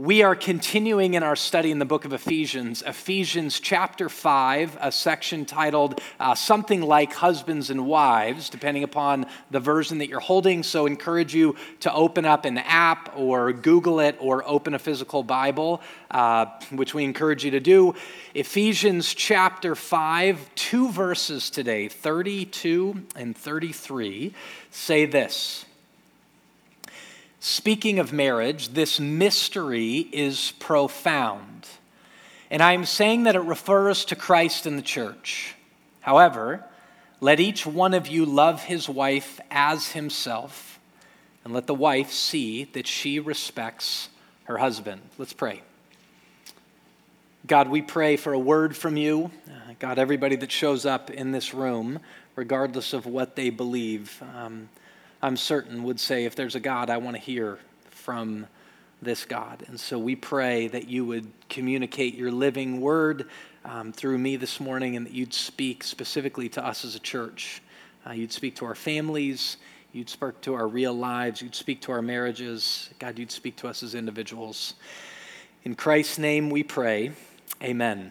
We are continuing in our study in the book of Ephesians, Ephesians chapter 5, a section titled uh, something like Husbands and Wives, depending upon the version that you're holding. So, encourage you to open up an app or Google it or open a physical Bible, uh, which we encourage you to do. Ephesians chapter 5, two verses today, 32 and 33, say this. Speaking of marriage, this mystery is profound. And I am saying that it refers to Christ and the church. However, let each one of you love his wife as himself, and let the wife see that she respects her husband. Let's pray. God, we pray for a word from you. God, everybody that shows up in this room, regardless of what they believe, um, I'm certain, would say, if there's a God, I want to hear from this God. And so we pray that you would communicate your living word um, through me this morning and that you'd speak specifically to us as a church. Uh, you'd speak to our families, you'd speak to our real lives, you'd speak to our marriages. God, you'd speak to us as individuals. In Christ's name we pray. Amen.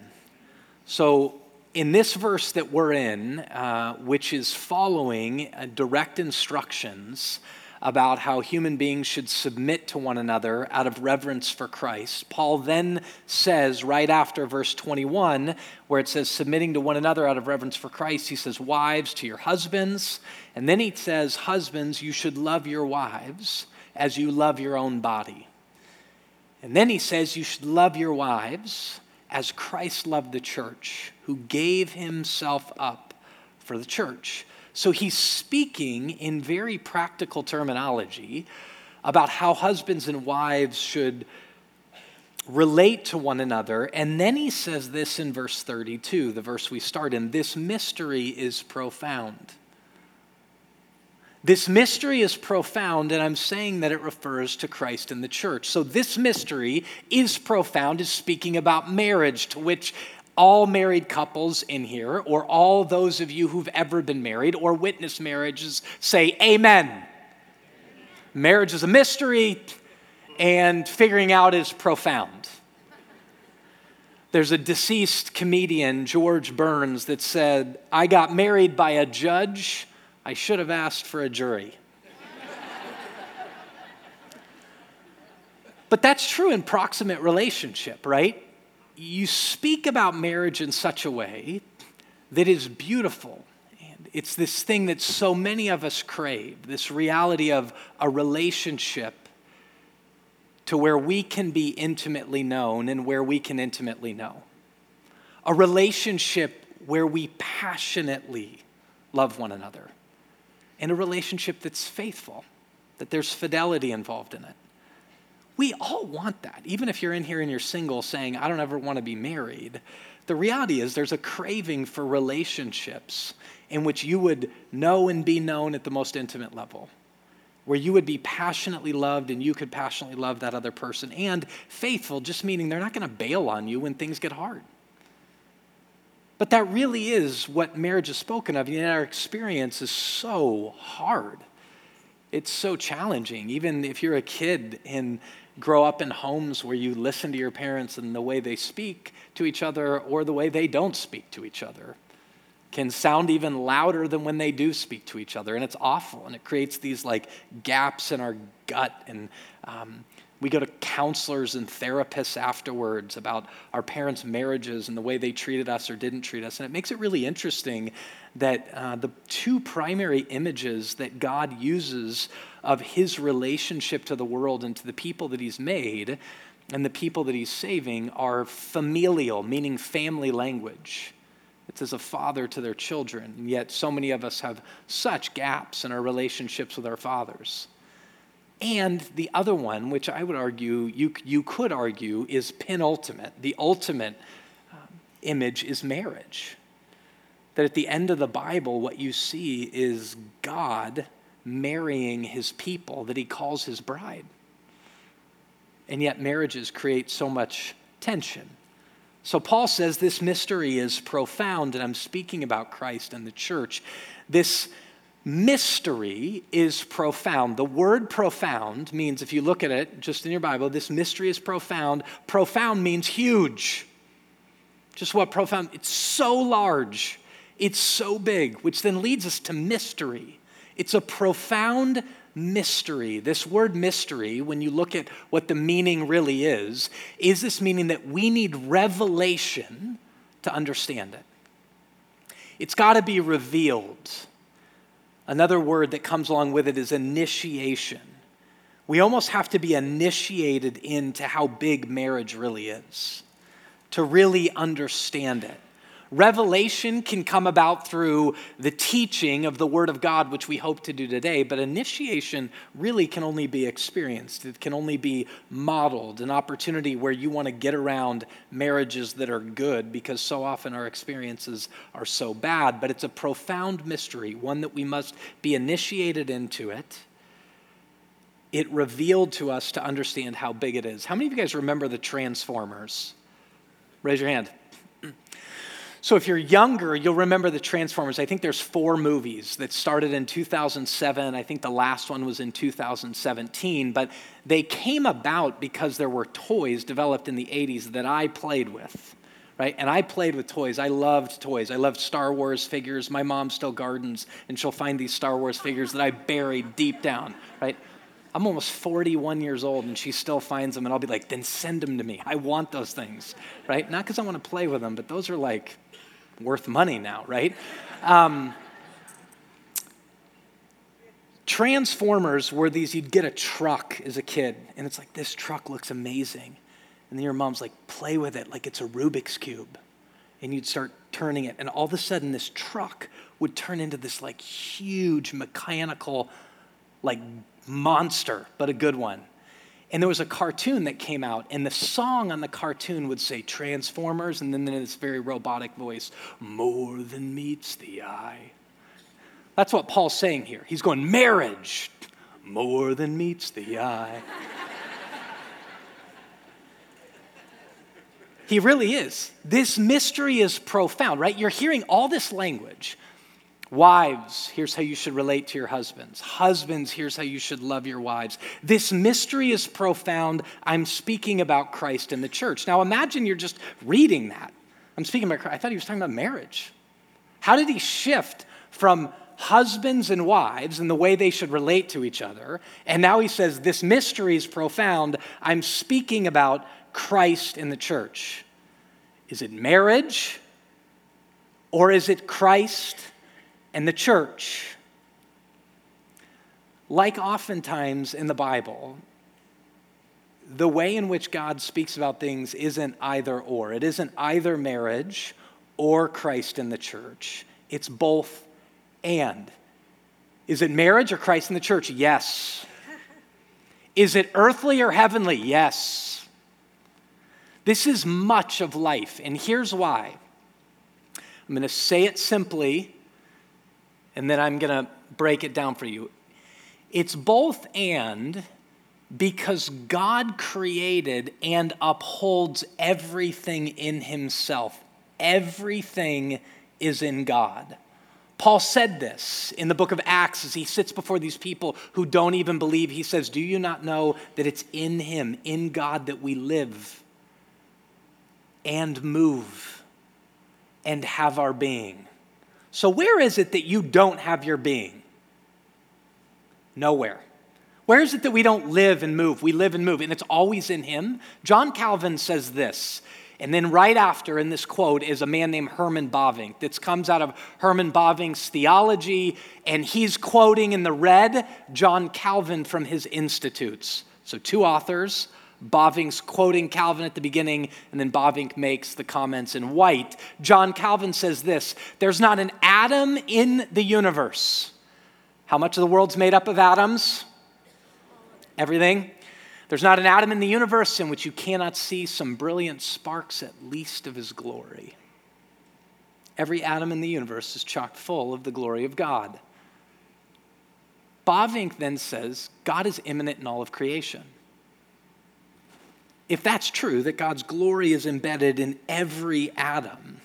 So, in this verse that we're in, uh, which is following uh, direct instructions about how human beings should submit to one another out of reverence for Christ, Paul then says, right after verse 21, where it says, submitting to one another out of reverence for Christ, he says, Wives to your husbands. And then he says, Husbands, you should love your wives as you love your own body. And then he says, You should love your wives as Christ loved the church, who gave himself up for the church. So he's speaking in very practical terminology about how husbands and wives should relate to one another. And then he says this in verse 32, the verse we start in this mystery is profound. This mystery is profound, and I'm saying that it refers to Christ and the church. So, this mystery is profound, is speaking about marriage, to which all married couples in here, or all those of you who've ever been married or witnessed marriages, say, Amen. Marriage is a mystery, and figuring out is profound. There's a deceased comedian, George Burns, that said, I got married by a judge I should have asked for a jury. but that's true in proximate relationship, right? You speak about marriage in such a way that is beautiful. And it's this thing that so many of us crave this reality of a relationship to where we can be intimately known and where we can intimately know. A relationship where we passionately love one another in a relationship that's faithful, that there's fidelity involved in it. We all want that. Even if you're in here and you're single saying, I don't ever want to be married, the reality is there's a craving for relationships in which you would know and be known at the most intimate level, where you would be passionately loved and you could passionately love that other person, and faithful, just meaning they're not going to bail on you when things get hard. But that really is what marriage is spoken of. and our experience is so hard. It's so challenging. Even if you're a kid and grow up in homes where you listen to your parents and the way they speak to each other or the way they don't speak to each other can sound even louder than when they do speak to each other. And it's awful. And it creates these like gaps in our gut and um, we go to counselors and therapists afterwards about our parents' marriages and the way they treated us or didn't treat us. And it makes it really interesting that uh, the two primary images that God uses of his relationship to the world and to the people that he's made and the people that he's saving are familial, meaning family language. It's as a father to their children. And yet, so many of us have such gaps in our relationships with our fathers. And the other one, which I would argue, you, you could argue, is penultimate. The ultimate um, image is marriage. That at the end of the Bible, what you see is God marrying his people that he calls his bride. And yet, marriages create so much tension. So, Paul says this mystery is profound, and I'm speaking about Christ and the church. This mystery is profound. The word profound means, if you look at it just in your Bible, this mystery is profound. Profound means huge. Just what profound? It's so large, it's so big, which then leads us to mystery. It's a profound mystery. This word mystery, when you look at what the meaning really is, is this meaning that we need revelation to understand it. It's got to be revealed. Another word that comes along with it is initiation. We almost have to be initiated into how big marriage really is to really understand it. Revelation can come about through the teaching of the Word of God, which we hope to do today, but initiation really can only be experienced. It can only be modeled, an opportunity where you want to get around marriages that are good because so often our experiences are so bad. But it's a profound mystery, one that we must be initiated into it. It revealed to us to understand how big it is. How many of you guys remember the Transformers? Raise your hand. So, if you're younger, you'll remember the Transformers. I think there's four movies that started in 2007. I think the last one was in 2017. But they came about because there were toys developed in the 80s that I played with, right? And I played with toys. I loved toys. I loved Star Wars figures. My mom still gardens, and she'll find these Star Wars figures that I buried deep down, right? I'm almost 41 years old and she still finds them, and I'll be like, then send them to me. I want those things, right? Not because I want to play with them, but those are like worth money now, right? Um, Transformers were these, you'd get a truck as a kid, and it's like, this truck looks amazing. And then your mom's like, play with it like it's a Rubik's Cube. And you'd start turning it, and all of a sudden, this truck would turn into this like huge mechanical, like monster, but a good one. And there was a cartoon that came out, and the song on the cartoon would say Transformers, and then in this very robotic voice, more than meets the eye. That's what Paul's saying here. He's going, marriage, more than meets the eye. he really is. This mystery is profound, right? You're hearing all this language Wives, here's how you should relate to your husbands. Husbands, here's how you should love your wives. This mystery is profound. I'm speaking about Christ and the church. Now imagine you're just reading that. I'm speaking about Christ. I thought he was talking about marriage. How did he shift from husbands and wives and the way they should relate to each other? And now he says, This mystery is profound. I'm speaking about Christ and the church. Is it marriage or is it Christ? And the church. Like oftentimes in the Bible, the way in which God speaks about things isn't either or. It isn't either marriage or Christ in the church. It's both and. Is it marriage or Christ in the church? Yes. Is it earthly or heavenly? Yes. This is much of life, and here's why. I'm going to say it simply and then I'm going to break it down for you. It's both and because God created and upholds everything in Himself. Everything is in God. Paul said this in the book of Acts as he sits before these people who don't even believe. He says, Do you not know that it's in Him, in God, that we live and move and have our being? So, where is it that you don't have your being? Nowhere. Where is it that we don't live and move? We live and move, and it's always in Him. John Calvin says this, and then right after in this quote is a man named Herman Bavinck that comes out of Herman Bavinck's theology, and he's quoting in the red John Calvin from his Institutes. So, two authors Bavinck's quoting Calvin at the beginning, and then Bavinck makes the comments in white. John Calvin says this There's not an atom in the universe. How much of the world's made up of atoms? Everything. There's not an atom in the universe in which you cannot see some brilliant sparks at least of his glory. Every atom in the universe is chock full of the glory of God. Bavinck then says God is immanent in all of creation if that's true, that God's glory is embedded in every atom,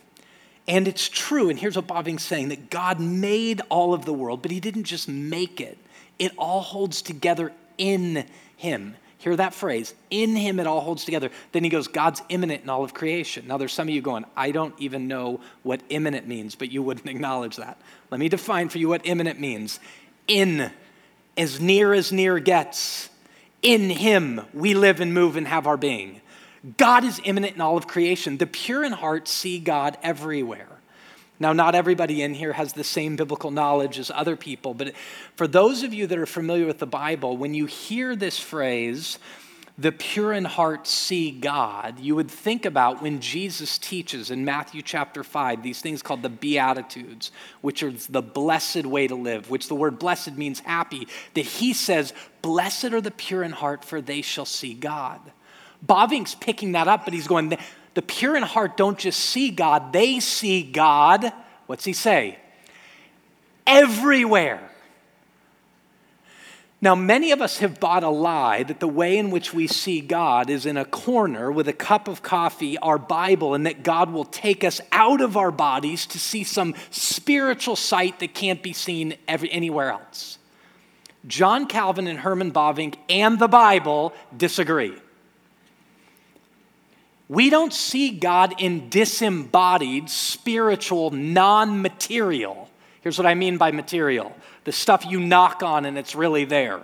And it's true, and here's what Bavinck's saying that God made all of the world, but he didn't just make it, it all holds together in him. Hear that phrase, in him it all holds together. Then he goes, God's immanent in all of creation. Now there's some of you going, I don't even know what immanent means, but you wouldn't acknowledge that. Let me define for you what immanent means. In, as near as near gets. In him we live and move and have our being. God is immanent in all of creation. The pure in heart see God everywhere. Now, not everybody in here has the same biblical knowledge as other people, but for those of you that are familiar with the Bible, when you hear this phrase, the pure in heart see God, you would think about when Jesus teaches in Matthew chapter 5 these things called the Beatitudes, which are the blessed way to live, which the word blessed means happy, that he says, Blessed are the pure in heart, for they shall see God. Bavinck's picking that up, but he's going, the pure in heart don't just see God, they see God. What's he say? Everywhere. Now, many of us have bought a lie that the way in which we see God is in a corner with a cup of coffee, our Bible, and that God will take us out of our bodies to see some spiritual sight that can't be seen every, anywhere else. John Calvin and Herman Bavinck and the Bible disagree. We don't see God in disembodied, spiritual, non material. Here's what I mean by material the stuff you knock on and it's really there.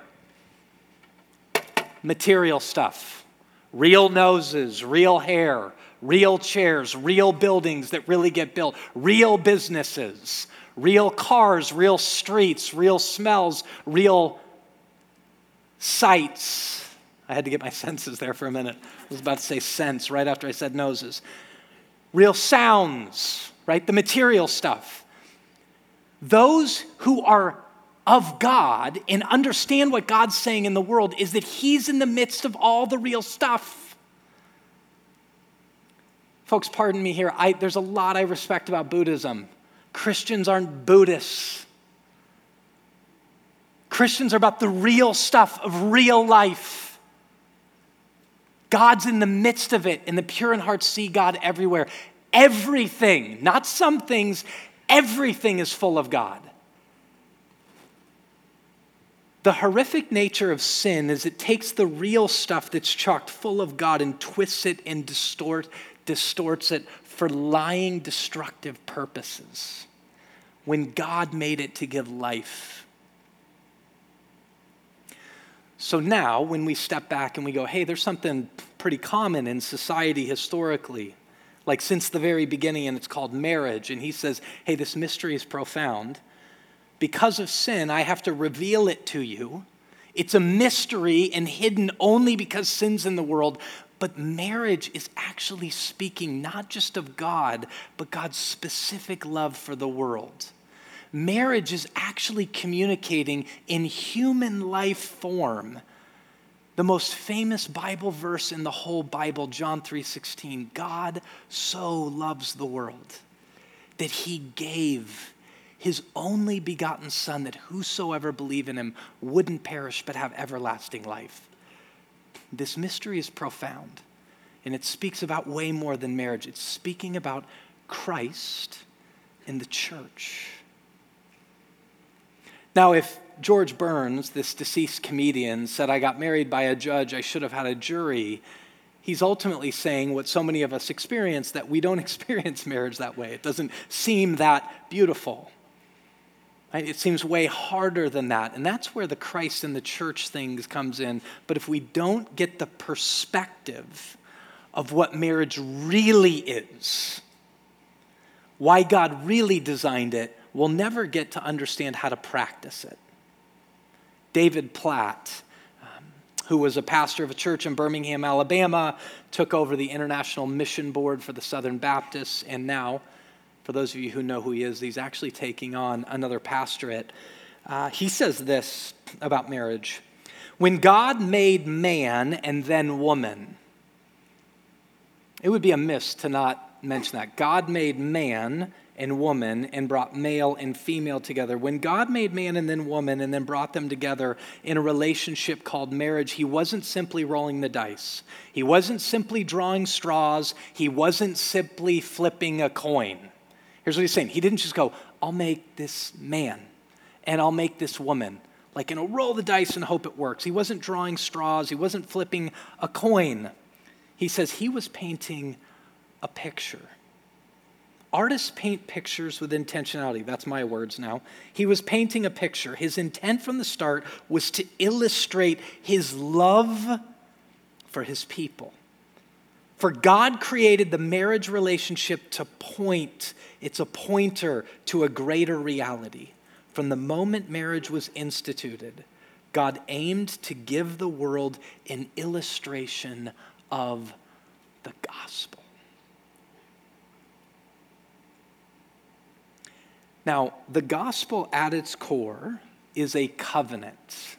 Material stuff. Real noses, real hair, real chairs, real buildings that really get built, real businesses, real cars, real streets, real smells, real sights I had to get my senses there for a minute. I was about to say sense right after I said noses. Real sounds, right? The material stuff. Those who are of God and understand what God's saying in the world is that He's in the midst of all the real stuff. Folks, pardon me here. I, there's a lot I respect about Buddhism. Christians aren't Buddhists. Christians are about the real stuff of real life. God's in the midst of it, and the pure in heart see God everywhere. Everything, not some things, everything is full of God. The horrific nature of sin is it takes the real stuff that's chocked full of God and twists it and distort, distorts it for lying, destructive purposes. When God made it to give life so now, when we step back and we go, hey, there's something pretty common in society historically, like since the very beginning, and it's called marriage. And he says, hey, this mystery is profound. Because of sin, I have to reveal it to you. It's a mystery and hidden only because sin's in the world. But marriage is actually speaking not just of God, but God's specific love for the world marriage is actually communicating in human life form the most famous bible verse in the whole bible john 3:16 god so loves the world that he gave his only begotten son that whosoever believe in him wouldn't perish but have everlasting life this mystery is profound and it speaks about way more than marriage it's speaking about christ and the church now, if George Burns, this deceased comedian, said, I got married by a judge, I should have had a jury, he's ultimately saying what so many of us experience that we don't experience marriage that way. It doesn't seem that beautiful. Right? It seems way harder than that. And that's where the Christ and the church things comes in. But if we don't get the perspective of what marriage really is, why God really designed it, we'll never get to understand how to practice it. David Platt, um, who was a pastor of a church in Birmingham, Alabama, took over the International Mission Board for the Southern Baptists, and now, for those of you who know who he is, he's actually taking on another pastorate. Uh, he says this about marriage When God made man and then woman, it would be amiss to not mention that. God made man and woman and brought male and female together. When God made man and then woman and then brought them together in a relationship called marriage, He wasn't simply rolling the dice. He wasn't simply drawing straws. He wasn't simply flipping a coin. Here's what he's saying He didn't just go, I'll make this man and I'll make this woman. Like, you know, roll the dice and hope it works. He wasn't drawing straws, he wasn't flipping a coin. He says he was painting a picture. Artists paint pictures with intentionality. That's my words now. He was painting a picture. His intent from the start was to illustrate his love for his people. For God created the marriage relationship to point, it's a pointer to a greater reality. From the moment marriage was instituted, God aimed to give the world an illustration of the gospel. Now, the gospel at its core is a covenant.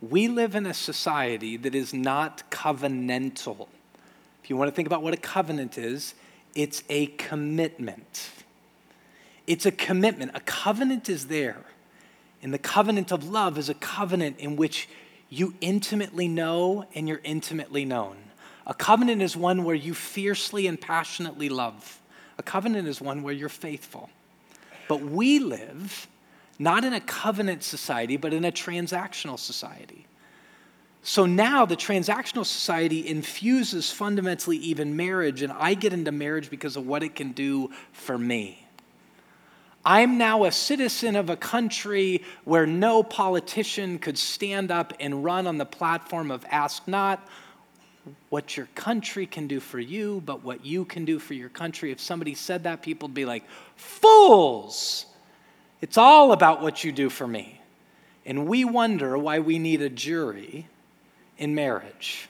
We live in a society that is not covenantal. If you want to think about what a covenant is, it's a commitment. It's a commitment. A covenant is there. And the covenant of love is a covenant in which you intimately know and you're intimately known. A covenant is one where you fiercely and passionately love. A covenant is one where you're faithful. But we live not in a covenant society, but in a transactional society. So now the transactional society infuses fundamentally even marriage, and I get into marriage because of what it can do for me. I'm now a citizen of a country where no politician could stand up and run on the platform of ask not what your country can do for you, but what you can do for your country. If somebody said that, people would be like, fools! It's all about what you do for me. And we wonder why we need a jury in marriage.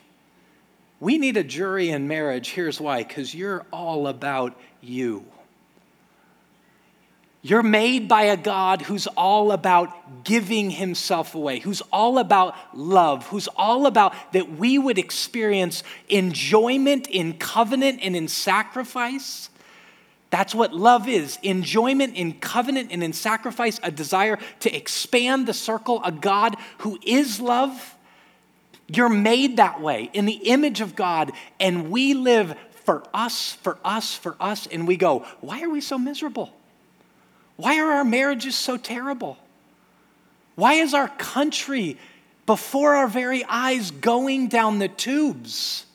We need a jury in marriage. Here's why because you're all about you. You're made by a God who's all about giving himself away, who's all about love, who's all about that we would experience enjoyment in covenant and in sacrifice. That's what love is enjoyment in covenant and in sacrifice, a desire to expand the circle, a God who is love. You're made that way in the image of God, and we live for us, for us, for us, and we go, why are we so miserable? Why are our marriages so terrible? Why is our country before our very eyes going down the tubes?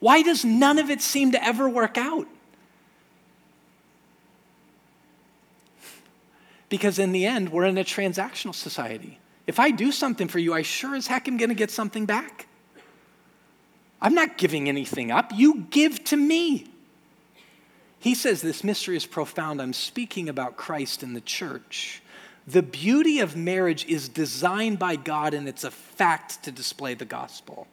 Why does none of it seem to ever work out? Because in the end, we're in a transactional society. If I do something for you, I sure as heck am going to get something back. I'm not giving anything up. You give to me. He says this mystery is profound. I'm speaking about Christ and the church. The beauty of marriage is designed by God and it's a fact to display the gospel.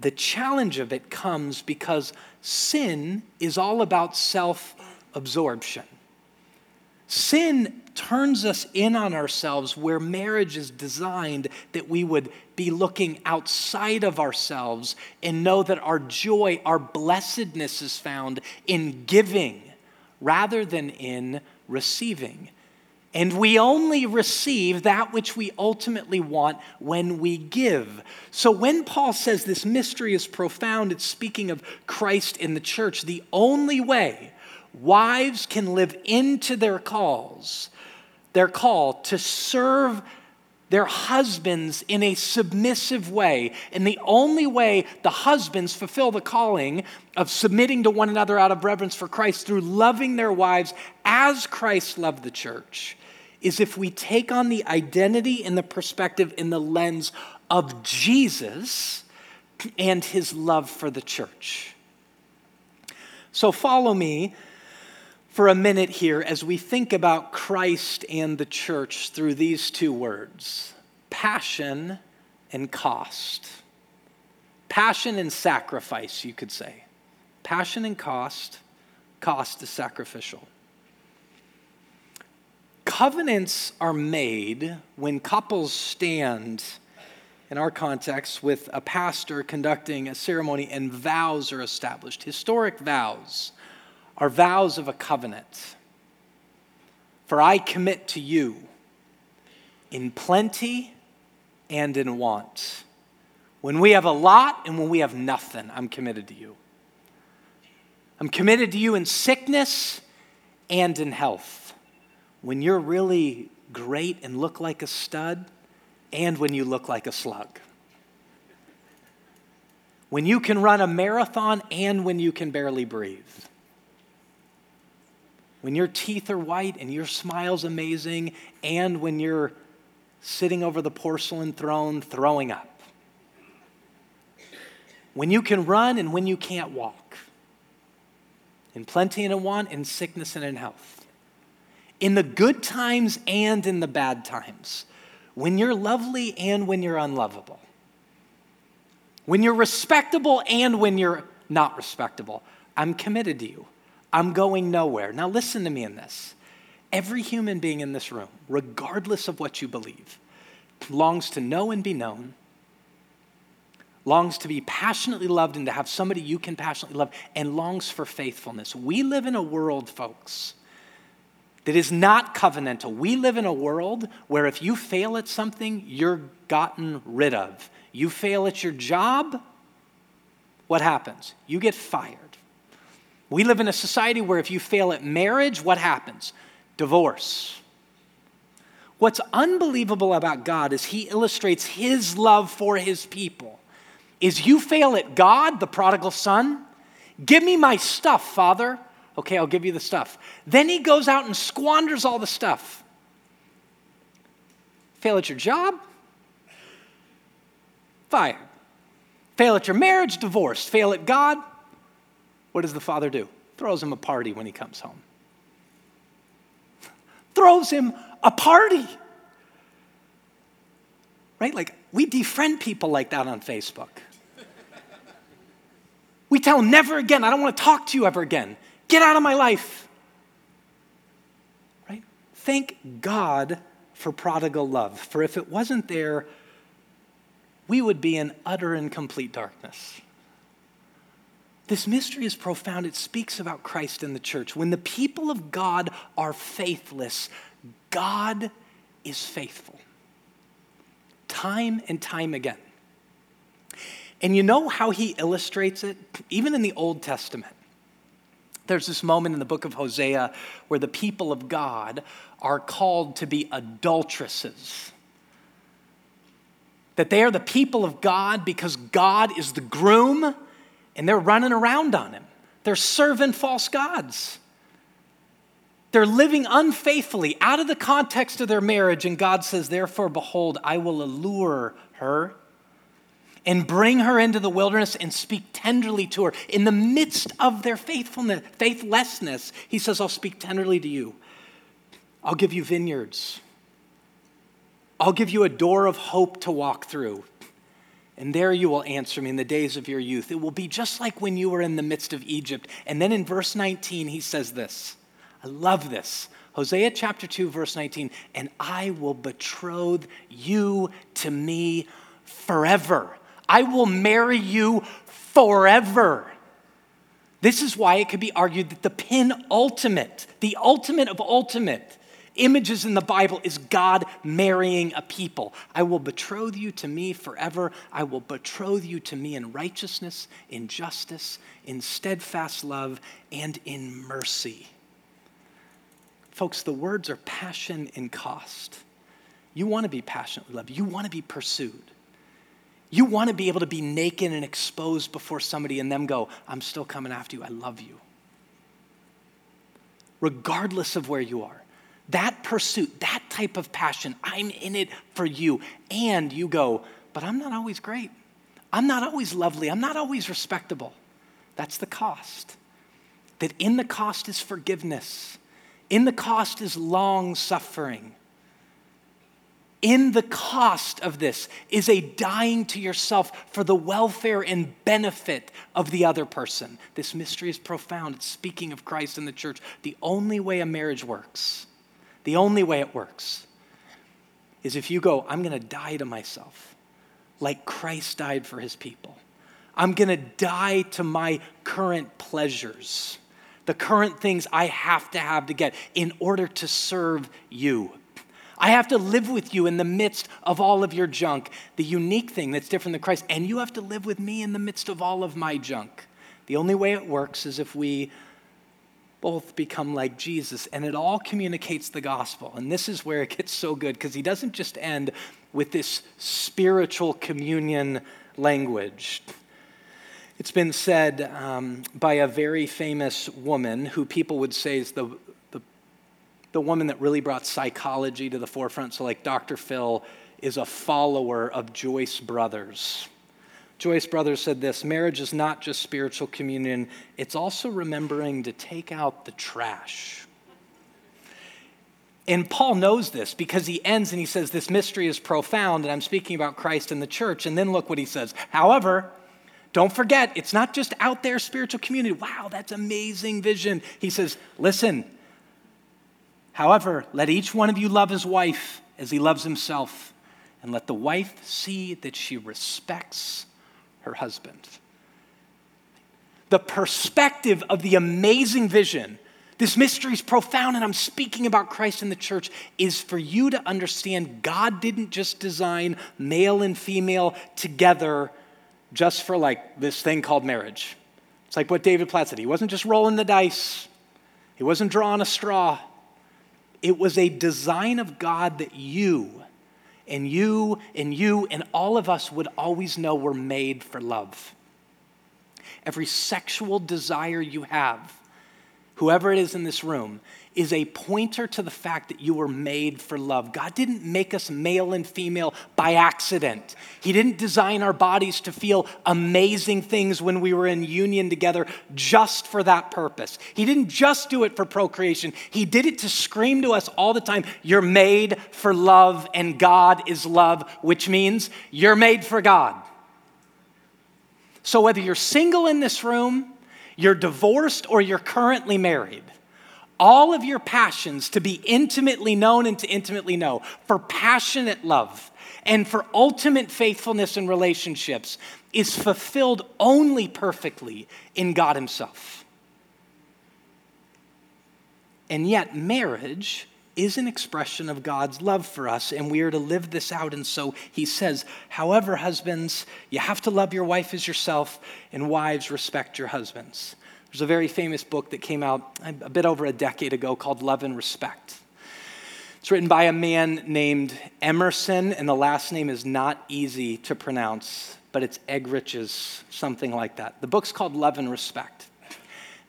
The challenge of it comes because sin is all about self absorption. Sin turns us in on ourselves where marriage is designed that we would be looking outside of ourselves and know that our joy, our blessedness is found in giving rather than in receiving. And we only receive that which we ultimately want when we give. So when Paul says this mystery is profound, it's speaking of Christ in the church. The only way wives can live into their calls their call to serve their husbands in a submissive way. And the only way the husbands fulfill the calling of submitting to one another out of reverence for Christ through loving their wives as Christ loved the church is if we take on the identity and the perspective in the lens of Jesus and his love for the church. So follow me for a minute here as we think about Christ and the church through these two words passion and cost. Passion and sacrifice, you could say. Passion and cost, cost is sacrificial. Covenants are made when couples stand, in our context, with a pastor conducting a ceremony and vows are established, historic vows are vows of a covenant. For I commit to you in plenty and in want. When we have a lot and when we have nothing, I'm committed to you. I'm committed to you in sickness and in health. When you're really great and look like a stud, and when you look like a slug. When you can run a marathon and when you can barely breathe. When your teeth are white and your smile's amazing, and when you're sitting over the porcelain throne throwing up. When you can run and when you can't walk. In plenty and in want, in sickness and in health. In the good times and in the bad times when you're lovely and when you're unlovable, when you're respectable and when you're not respectable. I'm committed to you. I'm going nowhere. Now, listen to me in this. Every human being in this room, regardless of what you believe, longs to know and be known, longs to be passionately loved and to have somebody you can passionately love, and longs for faithfulness. We live in a world, folks, that is not covenantal. We live in a world where if you fail at something, you're gotten rid of. You fail at your job, what happens? You get fired. We live in a society where if you fail at marriage, what happens? Divorce. What's unbelievable about God is he illustrates his love for his people. Is you fail at God, the prodigal son? Give me my stuff, Father. Okay, I'll give you the stuff. Then he goes out and squanders all the stuff. Fail at your job? Fire. Fail at your marriage? Divorced. Fail at God? What does the father do? Throws him a party when he comes home. Throws him a party. Right? Like, we defriend people like that on Facebook. We tell them, never again, I don't want to talk to you ever again. Get out of my life. Right? Thank God for prodigal love, for if it wasn't there, we would be in utter and complete darkness. This mystery is profound. It speaks about Christ and the church. When the people of God are faithless, God is faithful. Time and time again. And you know how he illustrates it? Even in the Old Testament. There's this moment in the book of Hosea where the people of God are called to be adulteresses. That they are the people of God because God is the groom and they're running around on him. They're serving false gods. They're living unfaithfully out of the context of their marriage, and God says, Therefore, behold, I will allure her and bring her into the wilderness and speak tenderly to her. In the midst of their faithfulness, faithlessness, he says, I'll speak tenderly to you. I'll give you vineyards. I'll give you a door of hope to walk through. And there you will answer me in the days of your youth. It will be just like when you were in the midst of Egypt. And then in verse 19, he says this. I love this. Hosea chapter 2, verse 19. And I will betroth you to me forever. I will marry you forever. This is why it could be argued that the penultimate, the ultimate of ultimate images in the Bible is God marrying a people. I will betroth you to me forever. I will betroth you to me in righteousness, in justice, in steadfast love, and in mercy. Folks, the words are passion and cost. You want to be passionately loved, you want to be pursued. You want to be able to be naked and exposed before somebody and them go, I'm still coming after you. I love you. Regardless of where you are. That pursuit, that type of passion, I'm in it for you. And you go, but I'm not always great. I'm not always lovely. I'm not always respectable. That's the cost. That in the cost is forgiveness, in the cost is long suffering in the cost of this is a dying to yourself for the welfare and benefit of the other person. This mystery is profound. It's speaking of Christ and the church. The only way a marriage works, the only way it works, is if you go, I'm going to die to myself like Christ died for his people. I'm going to die to my current pleasures, the current things I have to have to get in order to serve you. I have to live with you in the midst of all of your junk, the unique thing that's different than Christ. And you have to live with me in the midst of all of my junk. The only way it works is if we both become like Jesus. And it all communicates the gospel. And this is where it gets so good because he doesn't just end with this spiritual communion language. It's been said um, by a very famous woman who people would say is the, the, the woman that really brought psychology to the forefront. So, like Dr. Phil is a follower of Joyce Brothers. Joyce Brothers said this marriage is not just spiritual communion, it's also remembering to take out the trash. And Paul knows this because he ends and he says, This mystery is profound, and I'm speaking about Christ and the church. And then look what he says. However, don't forget, it's not just out there spiritual community. Wow, that's amazing vision. He says, Listen, however, let each one of you love his wife as he loves himself, and let the wife see that she respects her husband. The perspective of the amazing vision, this mystery is profound, and I'm speaking about Christ in the church, is for you to understand God didn't just design male and female together just for like this thing called marriage. It's like what David Platt said. He wasn't just rolling the dice, he wasn't drawing a straw. It was a design of God that you and you and you and all of us would always know we're made for love. Every sexual desire you have, whoever it is in this room, is a pointer to the fact that you were made for love. God didn't make us male and female by accident. He didn't design our bodies to feel amazing things when we were in union together just for that purpose. He didn't just do it for procreation, He did it to scream to us all the time You're made for love, and God is love, which means you're made for God. So whether you're single in this room, you're divorced, or you're currently married, all of your passions to be intimately known and to intimately know, for passionate love and for ultimate faithfulness in relationships is fulfilled only perfectly in God Himself. And yet, marriage is an expression of God's love for us, and we are to live this out. And so he says, however, husbands, you have to love your wife as yourself, and wives, respect your husbands. There's a very famous book that came out a bit over a decade ago called Love and Respect. It's written by a man named Emerson, and the last name is not easy to pronounce, but it's Eggerichs, something like that. The book's called Love and Respect.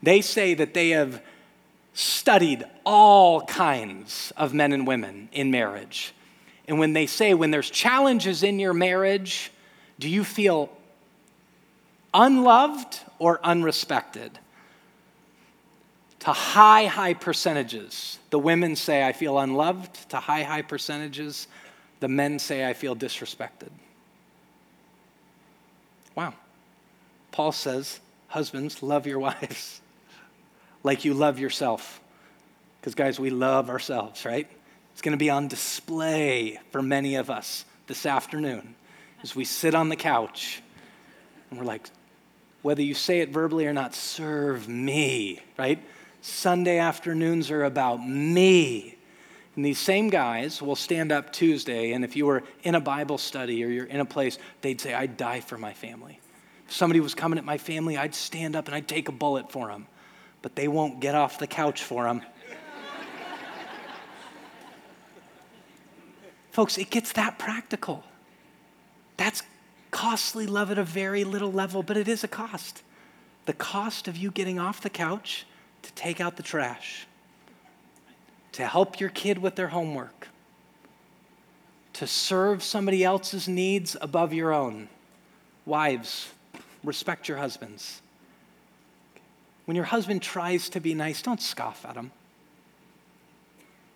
They say that they have studied all kinds of men and women in marriage. And when they say, when there's challenges in your marriage, do you feel unloved or unrespected? To high, high percentages. The women say, I feel unloved, to high, high percentages. The men say, I feel disrespected. Wow. Paul says, Husbands, love your wives like you love yourself. Because, guys, we love ourselves, right? It's going to be on display for many of us this afternoon as we sit on the couch and we're like, whether you say it verbally or not, serve me, right? Sunday afternoons are about me. And these same guys will stand up Tuesday, and if you were in a Bible study or you're in a place, they'd say, I'd die for my family. If somebody was coming at my family, I'd stand up and I'd take a bullet for them. But they won't get off the couch for them. Folks, it gets that practical. That's costly love at a very little level, but it is a cost. The cost of you getting off the couch to take out the trash, to help your kid with their homework, to serve somebody else's needs above your own. Wives, respect your husbands. When your husband tries to be nice, don't scoff at him.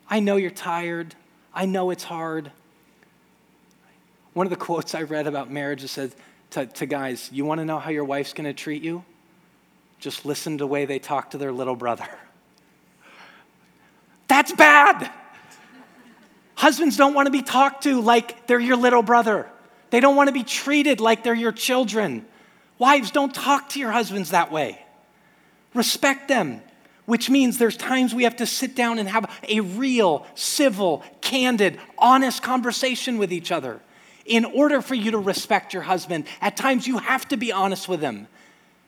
I know you're tired. I know it's hard. One of the quotes I read about marriage said to, to guys, You want to know how your wife's going to treat you? Just listen to the way they talk to their little brother. That's bad. Husbands don't want to be talked to like they're your little brother. They don't want to be treated like they're your children. Wives, don't talk to your husbands that way. Respect them, which means there's times we have to sit down and have a real, civil, candid, honest conversation with each other. In order for you to respect your husband, at times you have to be honest with him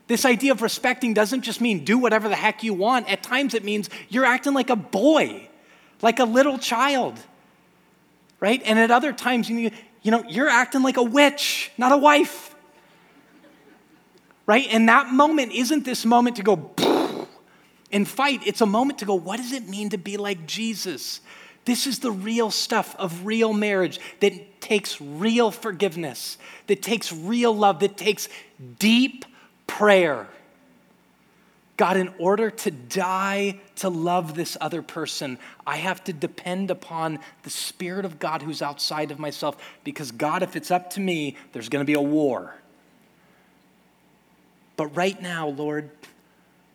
This idea of respecting doesn't just mean do whatever the heck you want. At times it means you're acting like a boy, like a little child, right? And at other times, you, you know, you're acting like a witch, not a wife, right? And that moment isn't this moment to go and fight. It's a moment to go, what does it mean to be like Jesus? This is the real stuff of real marriage that takes real forgiveness, that takes real love, that takes deep prayer. God, in order to die to love this other person, I have to depend upon the Spirit of God who's outside of myself. Because, God, if it's up to me, there's going to be a war. But right now, Lord,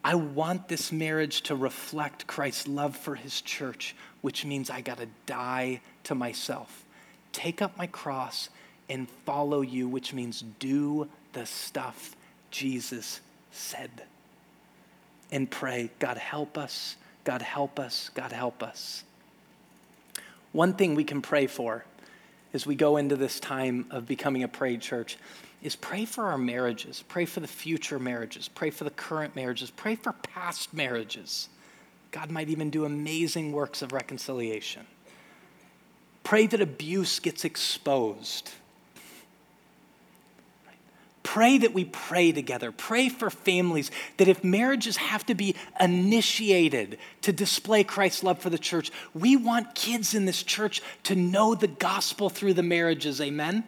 I want this marriage to reflect Christ's love for his church, which means I got to die to myself, take up my cross, and follow you, which means do the stuff Jesus said. And pray, God, help us, God, help us, God, help us. One thing we can pray for as we go into this time of becoming a prayed church is pray for our marriages, pray for the future marriages, pray for the current marriages, pray for past marriages. God might even do amazing works of reconciliation. Pray that abuse gets exposed Pray that we pray together. Pray for families that if marriages have to be initiated to display Christ's love for the church, we want kids in this church to know the gospel through the marriages. Amen?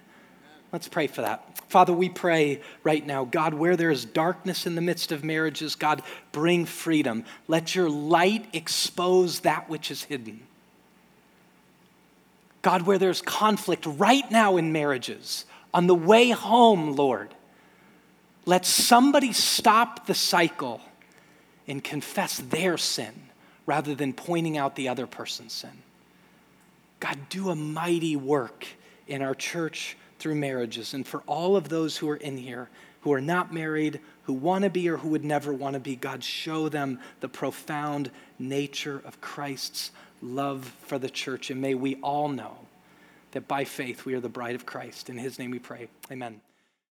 Let's pray for that. Father, we pray right now, God, where there is darkness in the midst of marriages, God, bring freedom. Let your light expose that which is hidden. God, where there's conflict right now in marriages, on the way home, Lord, let somebody stop the cycle and confess their sin rather than pointing out the other person's sin. God, do a mighty work in our church through marriages. And for all of those who are in here who are not married, who want to be or who would never want to be, God, show them the profound nature of Christ's love for the church. And may we all know that by faith we are the bride of Christ. In his name we pray. Amen.